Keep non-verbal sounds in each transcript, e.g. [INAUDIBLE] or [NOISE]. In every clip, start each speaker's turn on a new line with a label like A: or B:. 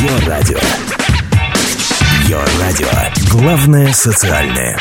A: Ее радио. Ее радио. Главное социальное.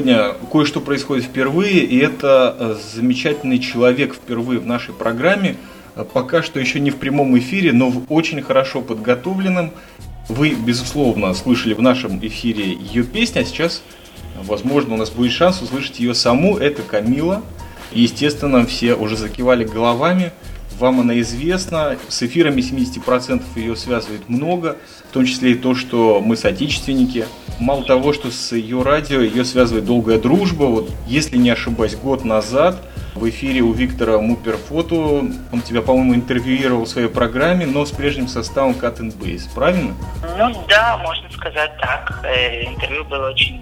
B: Сегодня кое-что происходит впервые, и это э, замечательный человек впервые в нашей программе, э, пока что еще не в прямом эфире, но в очень хорошо подготовленном. Вы, безусловно, слышали в нашем эфире ее песню, а сейчас, возможно, у нас будет шанс услышать ее саму. Это Камила. Естественно, все уже закивали головами. Вам она известна. С эфирами 70% ее связывает много, в том числе и то, что мы соотечественники – Мало того, что с ее радио ее связывает долгая дружба. Вот, если не ошибаюсь, год назад в эфире у Виктора Муперфото он тебя, по-моему, интервьюировал в своей программе, но с прежним составом Cut and Base, правильно?
C: Ну да, можно сказать так. Э, интервью было очень,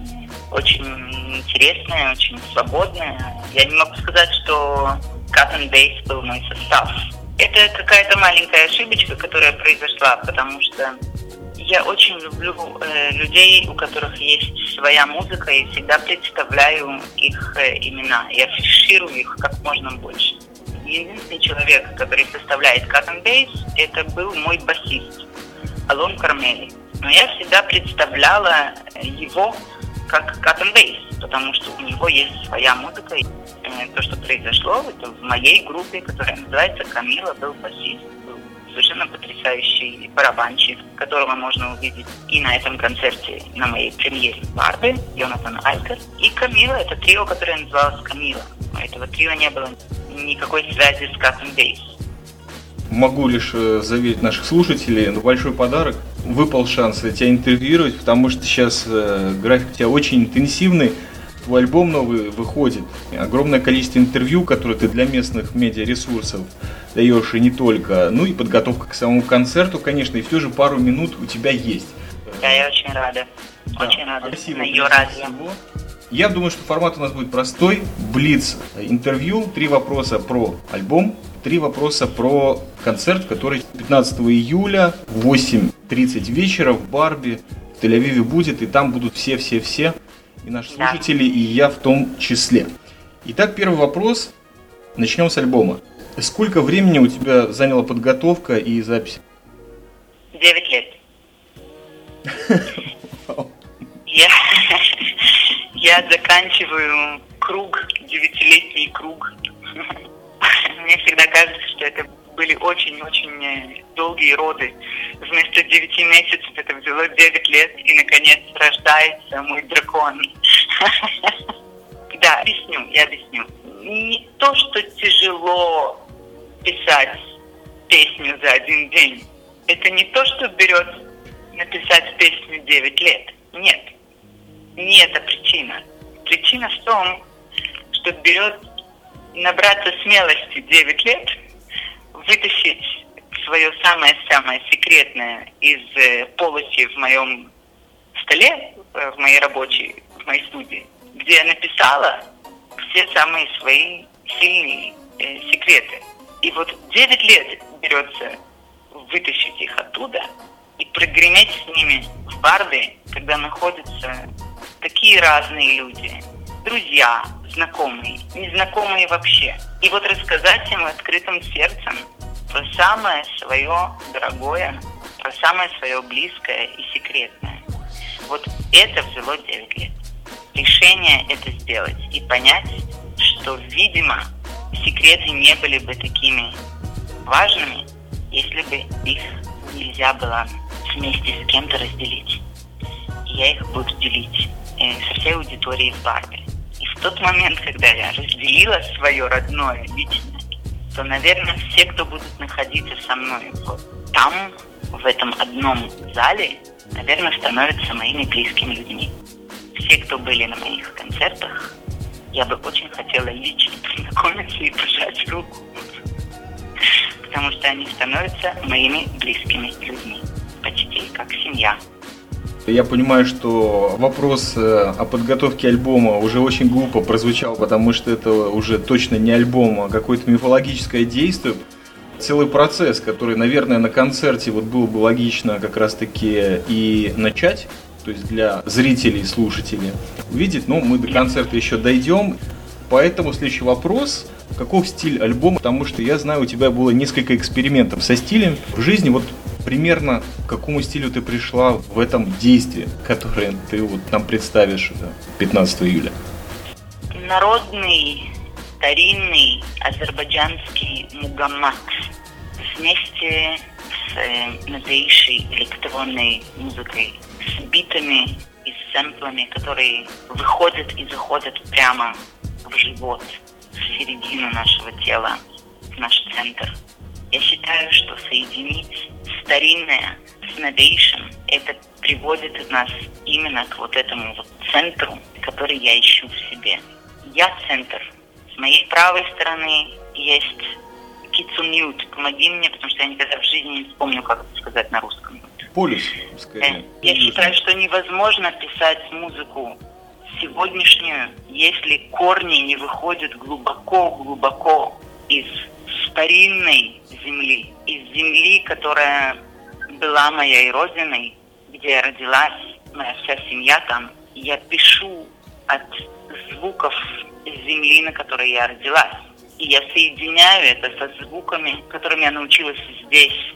C: очень интересное, очень свободное. Я не могу сказать, что And Base был мой состав. Это какая-то маленькая ошибочка, которая произошла, потому что я очень люблю э, людей, у которых есть своя музыка, и всегда представляю их э, имена. Я афиширую их как можно больше. Единственный человек, который составляет Cut and Bass, это был мой басист Алон Кармели. Но я всегда представляла его как and Bass, потому что у него есть своя музыка. И, э, то, что произошло, это в моей группе, которая называется Камила, был басист совершенно потрясающий барабанщик, которого можно увидеть и на этом концерте, на моей премьере Барби, Йонатан Альтер, и Камила, это трио, которое называлось Камила. У этого трио не было никакой связи с Катом Бейс.
B: Могу лишь э, заверить наших слушателей на большой подарок. Выпал шанс тебя интервьюировать, потому что сейчас э, график у тебя очень интенсивный твой альбом новый выходит, огромное количество интервью, которые ты для местных медиаресурсов даешь и не только, ну и подготовка к самому концерту, конечно, и все же пару минут у тебя есть.
C: Да, я очень рада. Очень да. рада. Спасибо. На ее радио.
B: Я думаю, что формат у нас будет простой. Блиц интервью, три вопроса про альбом, три вопроса про концерт, который 15 июля в 8.30 вечера в Барби в Тель-Авиве будет, и там будут все-все-все, и наши
C: Да.
B: слушатели, и я в том числе. Итак, первый вопрос. Начнем с альбома. Сколько времени у тебя заняла подготовка и запись?
C: Девять лет. [LAUGHS] Я, [LAUGHS] я заканчиваю круг, девятилетний круг. [LAUGHS] Мне всегда кажется, что это были очень-очень э, долгие роды. Вместо девяти месяцев это взяло девять лет, и, наконец, рождается мой дракон. [LAUGHS] Да, объясню, я объясню. Не то, что тяжело писать песню за один день. Это не то, что берет написать песню 9 лет. Нет. Не это причина. Причина в том, что берет набраться смелости 9 лет, вытащить свое самое-самое секретное из э, полости в моем столе, э, в моей рабочей, в моей студии, где я написала все самые свои сильные э, секреты. И вот 9 лет берется вытащить их оттуда и прогреметь с ними в Барби, когда находятся такие разные люди, друзья, знакомые, незнакомые вообще. И вот рассказать им открытым сердцем про самое свое дорогое, про самое свое близкое и секретное. Вот это взяло 9 лет. Решение это сделать и понять, что, видимо, секреты не были бы такими важными, если бы их нельзя было вместе с кем-то разделить. И я их буду делить э, со всей аудиторией в Барби. В тот момент, когда я разделила свое родное, личное, то, наверное, все, кто будут находиться со мной вот там, в этом одном зале, наверное, становятся моими близкими людьми. Все, кто были на моих концертах, я бы очень хотела лично [LAUGHS] познакомиться и пожать руку. Потому что они становятся моими близкими людьми. Почти как семья.
B: Я понимаю, что вопрос э, о подготовке альбома уже очень глупо прозвучал, потому что это уже точно не альбом, а какое-то мифологическое действие. Целый процесс, который, наверное, на концерте вот было бы логично как раз-таки и начать, то есть для зрителей, слушателей увидеть, но мы до концерта еще дойдем. Поэтому следующий вопрос. Каков стиль альбома? Потому что я знаю, у тебя было несколько экспериментов со стилем в жизни. Вот примерно к какому стилю ты пришла в этом действии, которое ты вот нам представишь да, 15 июля?
C: Народный, старинный азербайджанский мугаммат вместе с э, новейшей электронной музыкой, с битами и сэмплами, которые выходят и заходят прямо в живот, в середину нашего тела, в наш центр. Я считаю, что соединить старинное с новейшим, это приводит нас именно к вот этому вот центру, который я ищу в себе. Я центр. С моей правой стороны есть кицуньют. Помоги мне, потому что я никогда в жизни не вспомню, как это сказать на русском.
B: Полюс,
C: Э,
B: скорее.
C: Я считаю, что невозможно писать музыку сегодняшнюю, если корни не выходят глубоко-глубоко из старинной земли, из земли, которая была моей родиной, где я родилась, моя вся семья там. Я пишу от звуков земли, на которой я родилась. И я соединяю это со звуками, которыми я научилась здесь,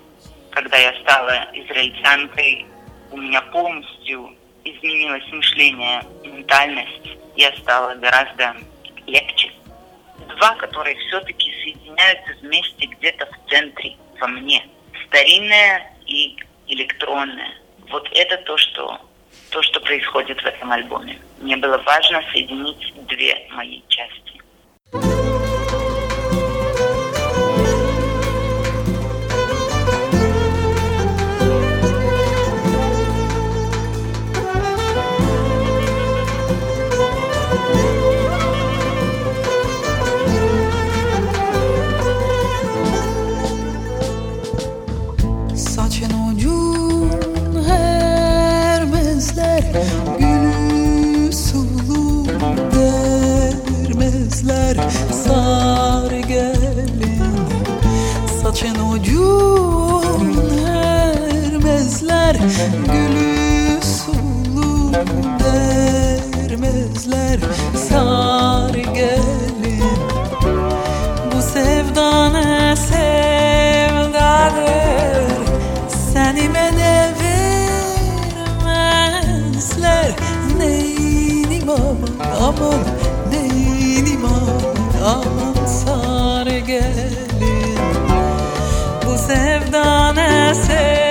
C: когда я стала израильтянкой. У меня полностью изменилось мышление, ментальность. Я стала гораздо легче. Два, которые все-таки соединяются вместе где-то в центре, во мне. Старинное и электронное. Вот это то, что то, что происходит в этом альбоме. Мне было важно соединить две мои части.
D: nascer.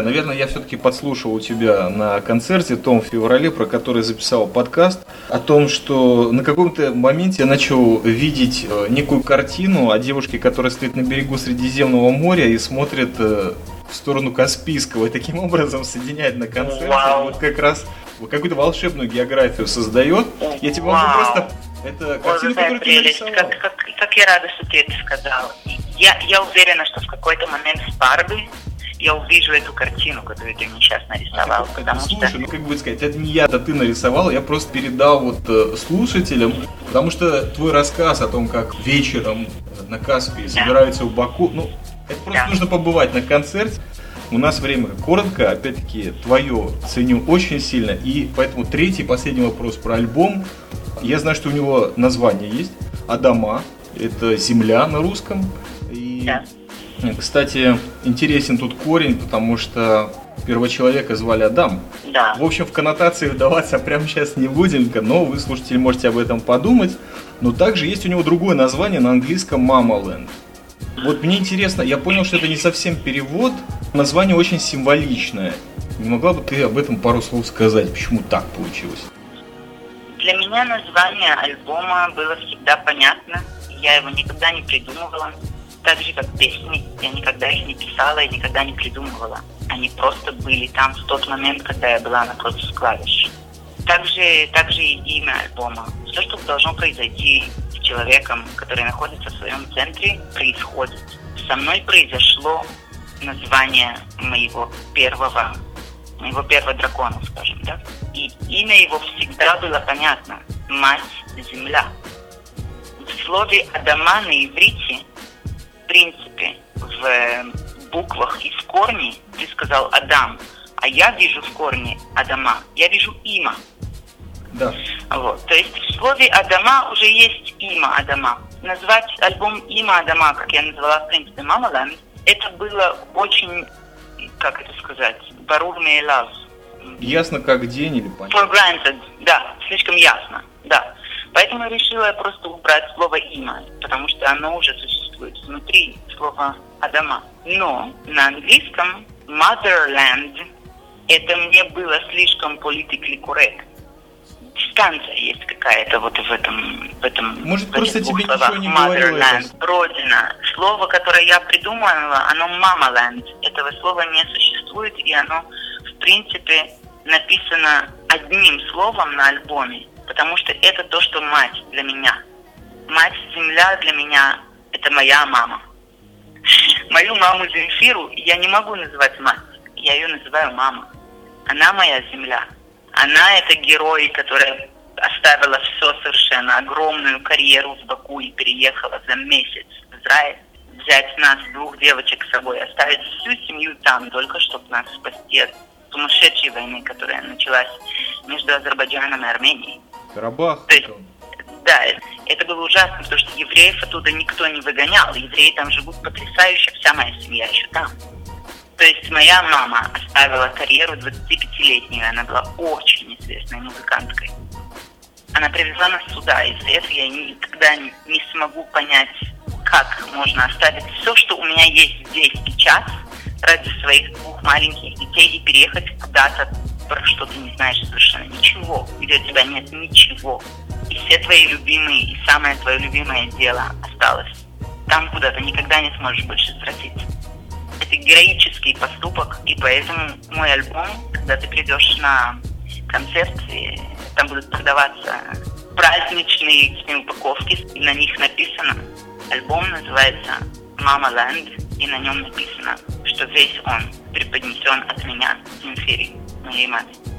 D: Знаю, наверное, я все-таки подслушал у тебя на концерте том в феврале, про который записал подкаст, о том, что на каком-то моменте я начал видеть э, некую картину о девушке, которая стоит на берегу Средиземного моря и смотрит э, в сторону Каспийского, и таким [LAUGHS] образом соединяет на концерте
C: Вау.
D: вот как раз какую-то волшебную географию создает. Я тебе могу просто... Это картина, которую ты нарисовал.
C: Как, как, как я рада, что ты это сказал. Я, я уверена, что в какой-то момент в Барби я увижу эту картину, которую ты мне сейчас нарисовал.
D: А,
C: потому
D: Слушай,
C: что...
D: ну как бы сказать, это не я, это ты нарисовал, я просто передал вот э, слушателям, потому что твой рассказ о том, как вечером на Каспии собираются в Баку, ну, это просто
C: Да.
D: нужно побывать на концерте. У нас время коротко, опять-таки, твое ценю очень сильно, и поэтому третий, последний вопрос про альбом. Я знаю, что у него название есть, Адама, это земля на русском, и
C: Да.
D: Кстати, интересен тут корень, потому что первого человека звали Адам.
C: Да.
D: В общем, в коннотации вдаваться прямо сейчас не будем, но вы, слушатели, можете об этом подумать. Но также есть у него другое название на английском Мамаленд. Вот мне интересно, я понял, что это не совсем перевод, название очень символичное. Не могла бы ты об этом пару слов сказать, почему так получилось?
C: Для меня название альбома было всегда понятно. Я его никогда не придумывала. Так же, как песни. Я никогда их не писала и никогда не придумывала. Они просто были там в тот момент, когда я была напротив клавиш. Также, также и имя альбома. Все, что должно произойти с человеком, который находится в своем центре, происходит. Со мной произошло название моего первого, моего первого дракона, скажем, да? И имя его всегда было понятно. Мать-Земля. В слове «Адама» на иврите, принципе, в э, буквах и в корне ты сказал «Адам», а я вижу в корне «Адама», я вижу «Има».
D: Да.
C: Вот. То есть в слове Адама уже есть имя Адама. назвать альбом «Има Адама», как я назвала, в принципе, «Мама Ленд», это было очень, как это сказать, «Барурный love».
B: Ясно как день или понятно?
C: For granted, да, слишком ясно, да. Поэтому я решила просто убрать слово «има», потому что оно уже существует внутри слова «Адама». Но на английском «motherland» это мне было слишком politically correct. Дистанция есть какая-то вот в этом, в этом
B: Может,
C: в
B: просто тебе
C: словах.
B: ничего не
C: Motherland, родина. Слово, которое я придумала, оно mamaland. Этого слова не существует, и оно, в принципе, написано одним словом на альбоме, потому что это то, что мать для меня. Мать-земля для меня – это моя мама. Мою маму Земфиру я не могу называть мать, я ее называю мама. Она моя земля. Она это герой, которая оставила все совершенно, огромную карьеру в Баку и переехала за месяц в Израиль. Взять нас, двух девочек с собой, оставить всю семью там, только чтобы нас спасти от сумасшедшей войны, которая началась между Азербайджаном и Арменией.
B: Карабах.
C: То есть, да, это было ужасно, потому что евреев оттуда никто не выгонял. Евреи там живут потрясающе, вся моя семья еще там. То есть моя мама оставила карьеру 25-летнюю, она была очень известной музыканткой. Она привезла нас сюда, и за это я никогда не смогу понять, как можно оставить все, что у меня есть здесь сейчас, ради своих двух маленьких детей и переехать куда-то, про что ты не знаешь совершенно ничего, где у тебя нет ничего. Все твои любимые, и самое твое любимое дело осталось там, куда ты никогда не сможешь больше возвратиться. Это героический поступок, и поэтому мой альбом, когда ты придешь на концерт, и там будут продаваться праздничные упаковки, и на них написано, альбом называется «Мама Ленд», и на нем написано, что весь он преподнесен от меня, Земфире, моей матери.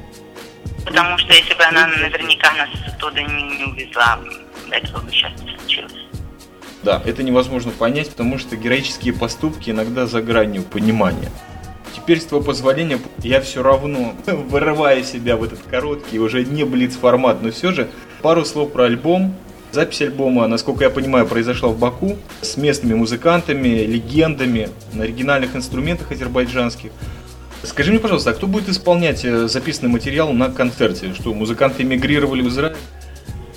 C: Потому что если бы она наверняка нас оттуда не, не увезла, этого бы сейчас не случилось.
B: Да, это невозможно понять, потому что героические поступки иногда за гранью понимания. Теперь, с твоего позволения, я все равно [LAUGHS] вырываю себя в этот короткий, уже не блиц-формат, но все же пару слов про альбом. Запись альбома, насколько я понимаю, произошла в Баку с местными музыкантами, легендами на оригинальных инструментах азербайджанских. Скажи мне, пожалуйста, а кто будет исполнять э, записанный материал на концерте? Что, музыканты эмигрировали в Израиль?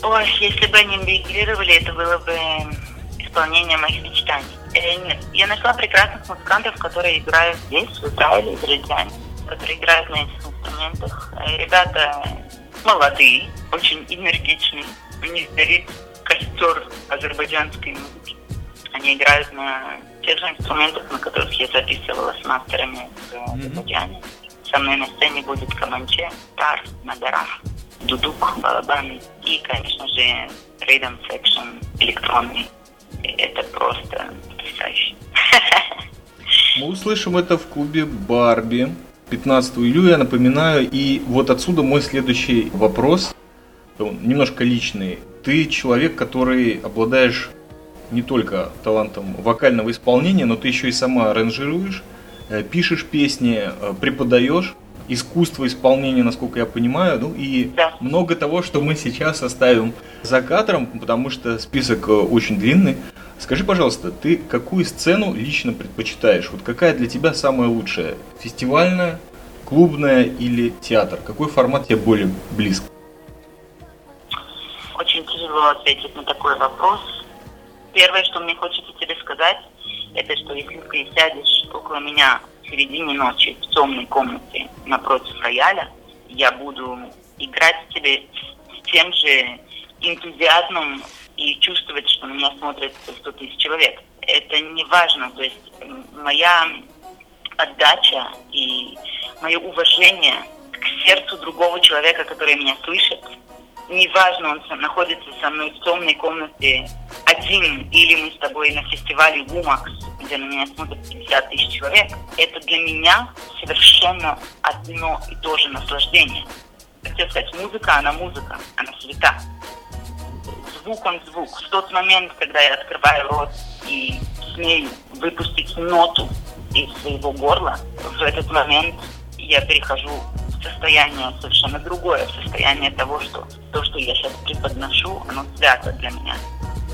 C: Ой, если бы они мигрировали, это было бы исполнение моих мечтаний. Э, я нашла прекрасных музыкантов, которые играют здесь, в Израиле, израильтяне, которые играют на этих инструментах. Э, Ребята молодые, очень энергичные. У них горит костер азербайджанской музыки. Они играют на тех же инструментах, на которых я записывала с мастерами в Азербайджане. Со мной на сцене будет каманче, тар, надара, дудук, балабан и, конечно же, ритм секшн электронный. Это просто потрясающе. [LAUGHS]
B: Мы услышим это в клубе Барби 15 июля, напоминаю. И вот отсюда мой следующий вопрос, Он немножко личный. Ты человек, который обладаешь не только талантом вокального исполнения, но ты еще и сама аранжируешь, э, пишешь песни, э, преподаешь искусство исполнения, насколько я понимаю, ну и
C: Да.
B: много того, что мы сейчас оставим за кадром, потому что список э, очень длинный. Скажи, пожалуйста, ты какую сцену лично предпочитаешь? Вот какая для тебя самая лучшая? Фестивальная, клубная или театр? Какой формат тебе более близок?
C: Очень тяжело ответить на такой вопрос. Первое, что мне хочется тебе сказать, это что если ты сядешь около меня в середине ночи в темной комнате напротив рояля, я буду играть тебе с тем же энтузиазмом и чувствовать, что на меня смотрят 100 тысяч человек. Это не важно, то есть моя отдача и мое уважение к сердцу другого человека, который меня слышит, неважно, он находится со мной в темной комнате один, или мы с тобой на фестивале Гумакс, где на меня смотрят 50 тысяч человек, это для меня совершенно одно и то же наслаждение. Хотел сказать, музыка, она музыка, она свята. Звук, он звук. В тот момент, когда я открываю рот и смею выпустить ноту из своего горла, в этот момент я перехожу состояние совершенно другое, состояние того, что то, что я сейчас преподношу, оно свято для меня.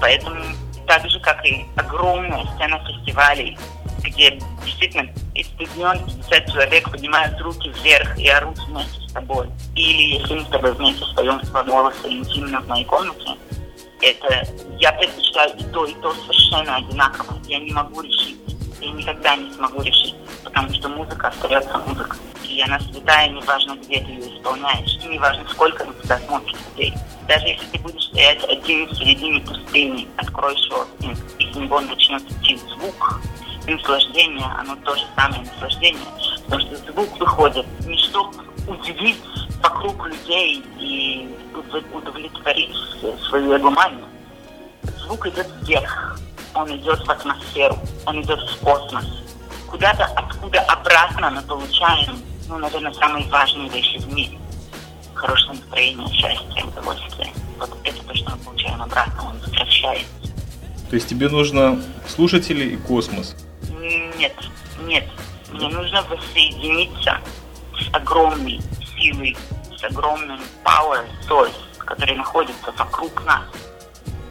C: Поэтому так же, как и огромная сцена фестивалей, где действительно из стадион 50 человек поднимают руки вверх и орут вместе с тобой. Или если мы с тобой вместе споем с голоса интимно в моей комнате, это я предпочитаю и то, и то совершенно одинаково. Я не могу решить. Я никогда не смогу решить, потому что музыка остается музыкой. И она святая, неважно, где ты ее исполняешь, и неважно, сколько на тебя смотрит людей. Даже если ты будешь стоять один в середине пустыни, откроешь рот, и из него начнет идти звук, наслаждение, оно то же самое наслаждение. Потому что звук выходит не чтобы удивить вокруг людей и удовлетворить свою эгоманию. Звук идет вверх, он идет в атмосферу, он идет в космос. Куда-то, откуда обратно мы получаем, ну, наверное, самые важные вещи в мире. Хорошее настроение, счастье, удовольствие. Вот это то, что мы получаем обратно, он возвращается.
B: То есть тебе нужно слушатели и космос?
C: Нет, нет. Мне нужно воссоединиться с огромной силой, с огромным power source, который находится вокруг нас.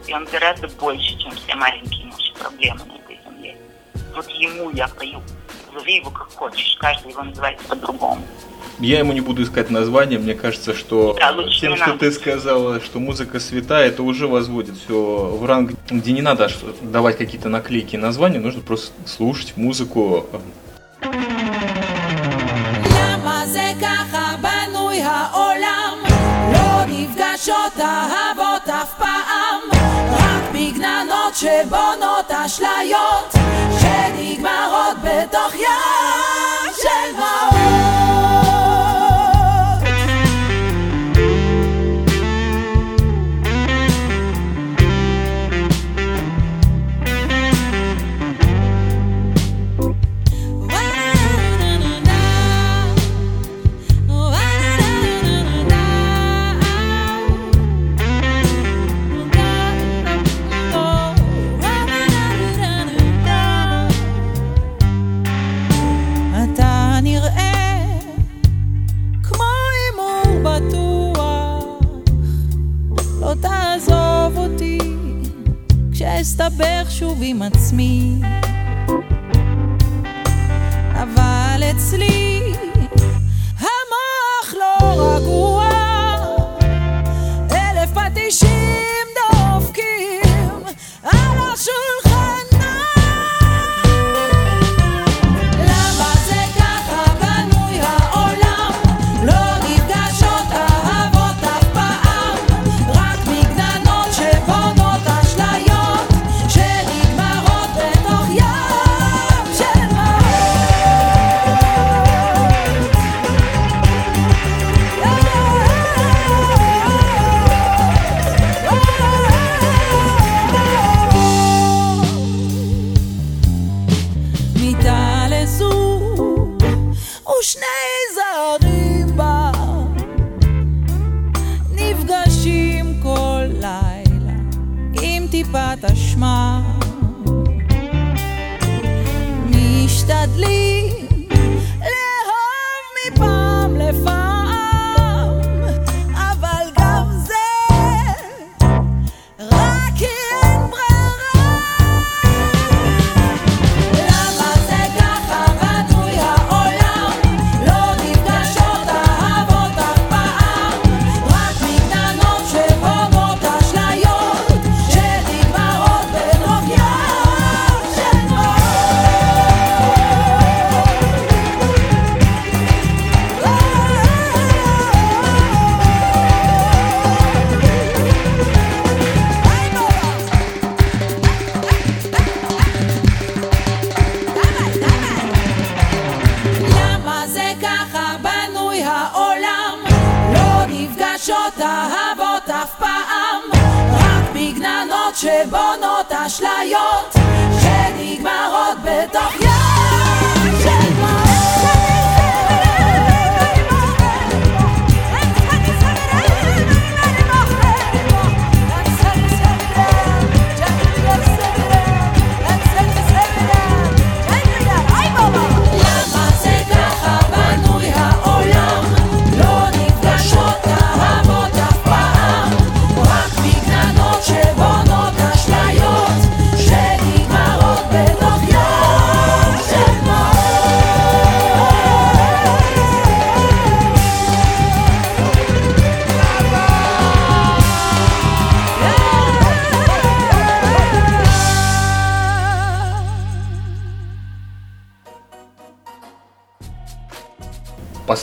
C: И он гораздо больше, чем все маленькие наши проблемы на этой земле. Вот ему я пою. Зови его как хочешь, каждый его называет по-другому.
B: Я ему не буду искать название, мне кажется, что
C: да,
B: тем, что ты сказала, что музыка святая, это уже возводит все в ранг, где не надо давать какие-то наклейки и названия, нужно просто слушать музыку.
D: שבונות אשליות שנגמרות בתוך ים של דמעות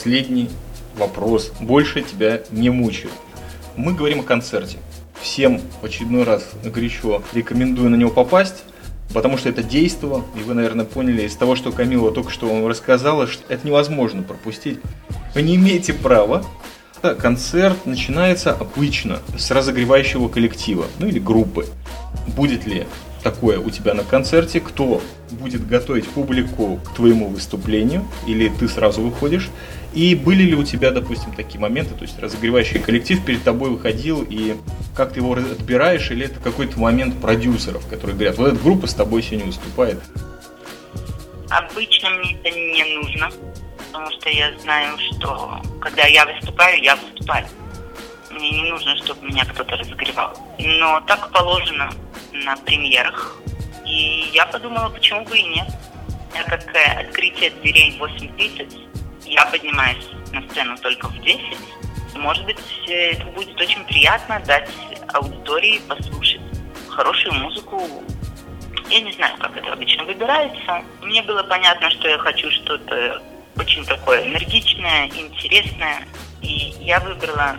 B: последний вопрос больше тебя не мучает. Мы говорим о концерте. Всем в очередной раз горячо рекомендую на него попасть, потому что это действо, и вы, наверное, поняли из того, что Камила только что вам рассказала, что это невозможно пропустить. Вы не имеете права. Концерт начинается обычно с разогревающего коллектива, ну или группы. Будет ли такое у тебя на концерте, кто будет готовить публику к твоему выступлению, или ты сразу выходишь, и были ли у тебя, допустим, такие моменты, то есть разогревающий коллектив перед тобой выходил, и как ты его отбираешь, или это какой-то момент продюсеров, которые говорят, вот эта группа с тобой сегодня выступает?
C: Обычно мне это не нужно, потому что я знаю, что когда я выступаю, я выступаю. Мне не нужно, чтобы меня кто-то разогревал. Но так положено на премьерах. И я подумала, почему бы и нет. Так как э, открытие дверей в 8.30 я поднимаюсь на сцену только в 10. Может быть, это будет очень приятно дать аудитории послушать хорошую музыку. Я не знаю, как это обычно выбирается. Мне было понятно, что я хочу что-то очень такое энергичное, интересное. И я выбрала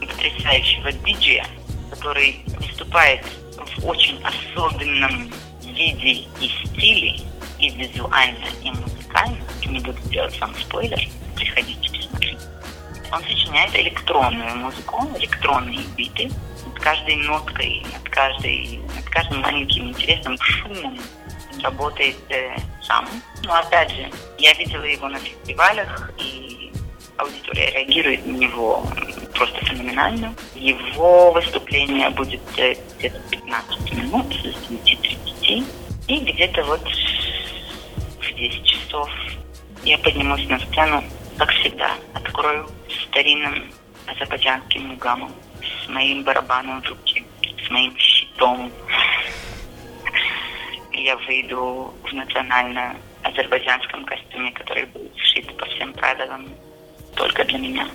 C: потрясающего диджея, который выступает в очень особенном виде и стиле, и визуально, и музыкально не буду делать вам спойлер, приходите посмотреть. Он сочиняет электронную музыку, электронные биты. Над каждой ноткой, над, каждой, над каждым маленьким интересным шумом работает э, сам. Но опять же, я видела его на фестивалях, и аудитория реагирует на него просто феноменально. Его выступление будет э, где-то 15 минут, с 9.30. И где-то вот в 10 часов я поднимусь на сцену, как всегда, открою старинным азербайджанским мугамом, с моим барабаном в руке, с моим щитом. Я выйду в национально азербайджанском костюме, который будет сшит по всем правилам только для меня.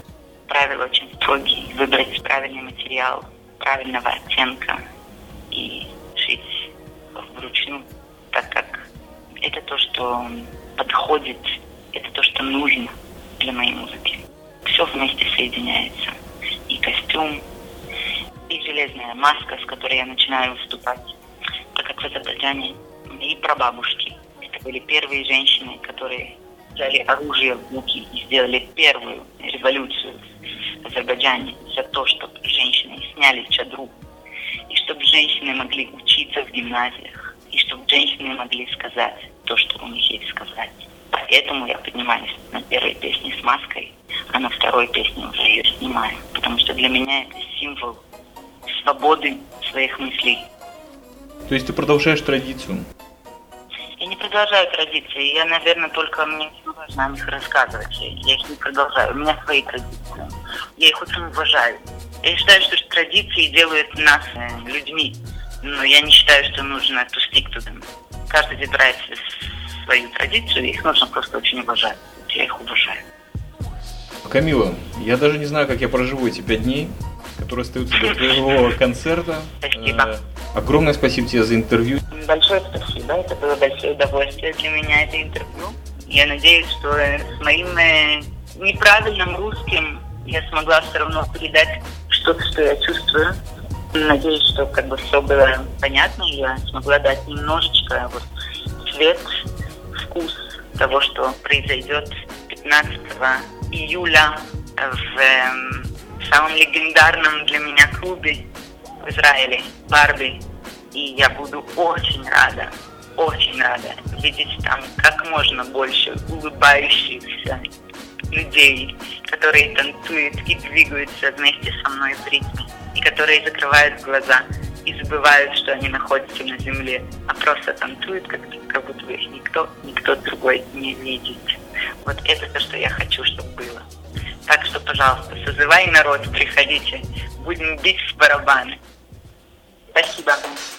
C: Правила очень строгие. Выбрать правильный материал, правильного оттенка и шить вручную, так как это то, что подходит это то, что нужно для моей музыки. Все вместе соединяется. И костюм, и железная маска, с которой я начинаю выступать. Так как в Азербайджане мои прабабушки, это были первые женщины, которые взяли оружие в руки и сделали первую революцию в Азербайджане за то, чтобы женщины сняли чадру, и чтобы женщины могли учиться в гимназиях, и чтобы женщины могли сказать то, что у них есть сказать. Поэтому я поднимаюсь на первой песне с маской, а на второй песне уже ее снимаю. Потому что для меня это символ свободы своих мыслей.
B: То есть ты продолжаешь традицию?
C: Не продолжаю традиции. Я, наверное, только мне не важно о них рассказывать. Я их не продолжаю. У меня свои традиции. Я их очень уважаю. Я считаю, что традиции делают нас э, людьми. Но я не считаю, что нужно to stick to them. Каждый выбирает свою традицию, их нужно просто очень уважать. Я их уважаю.
B: Камила, я даже не знаю, как я проживу эти пять дней, которые остаются до твоего [LAUGHS] концерта.
C: Спасибо. Э,
B: огромное спасибо тебе за интервью.
C: Большое спасибо. Это было большое удовольствие для меня, это интервью. Я надеюсь, что с моим э, неправильным русским я смогла все равно передать что-то, что я чувствую. Надеюсь, что как бы все было понятно, и я смогла дать немножечко вот цвет вкус того, что произойдет 15 июля в э, самом легендарном для меня клубе в Израиле, Барби. И я буду очень рада, очень рада видеть там как можно больше улыбающихся людей, которые танцуют и двигаются вместе со мной в ритме, и которые закрывают глаза и забывают, что они находятся на земле, а просто танцуют, как, как будто их никто, никто другой не видит. Вот это то, что я хочу, чтобы было. Так что, пожалуйста, созывай народ, приходите, будем бить в барабаны. Спасибо.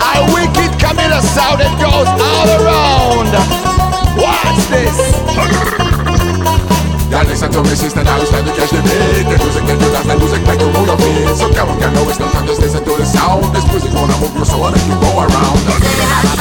E: I wicked Camilla sound it goes all around. Watch this. Now listen to me, sister. Now it's time to catch the beat. The music that you dance. the music make you move your feet. So come on, girl, no, it's no time. Just listen to the sound. This music gonna move your soul and you go around.
A: Say hi,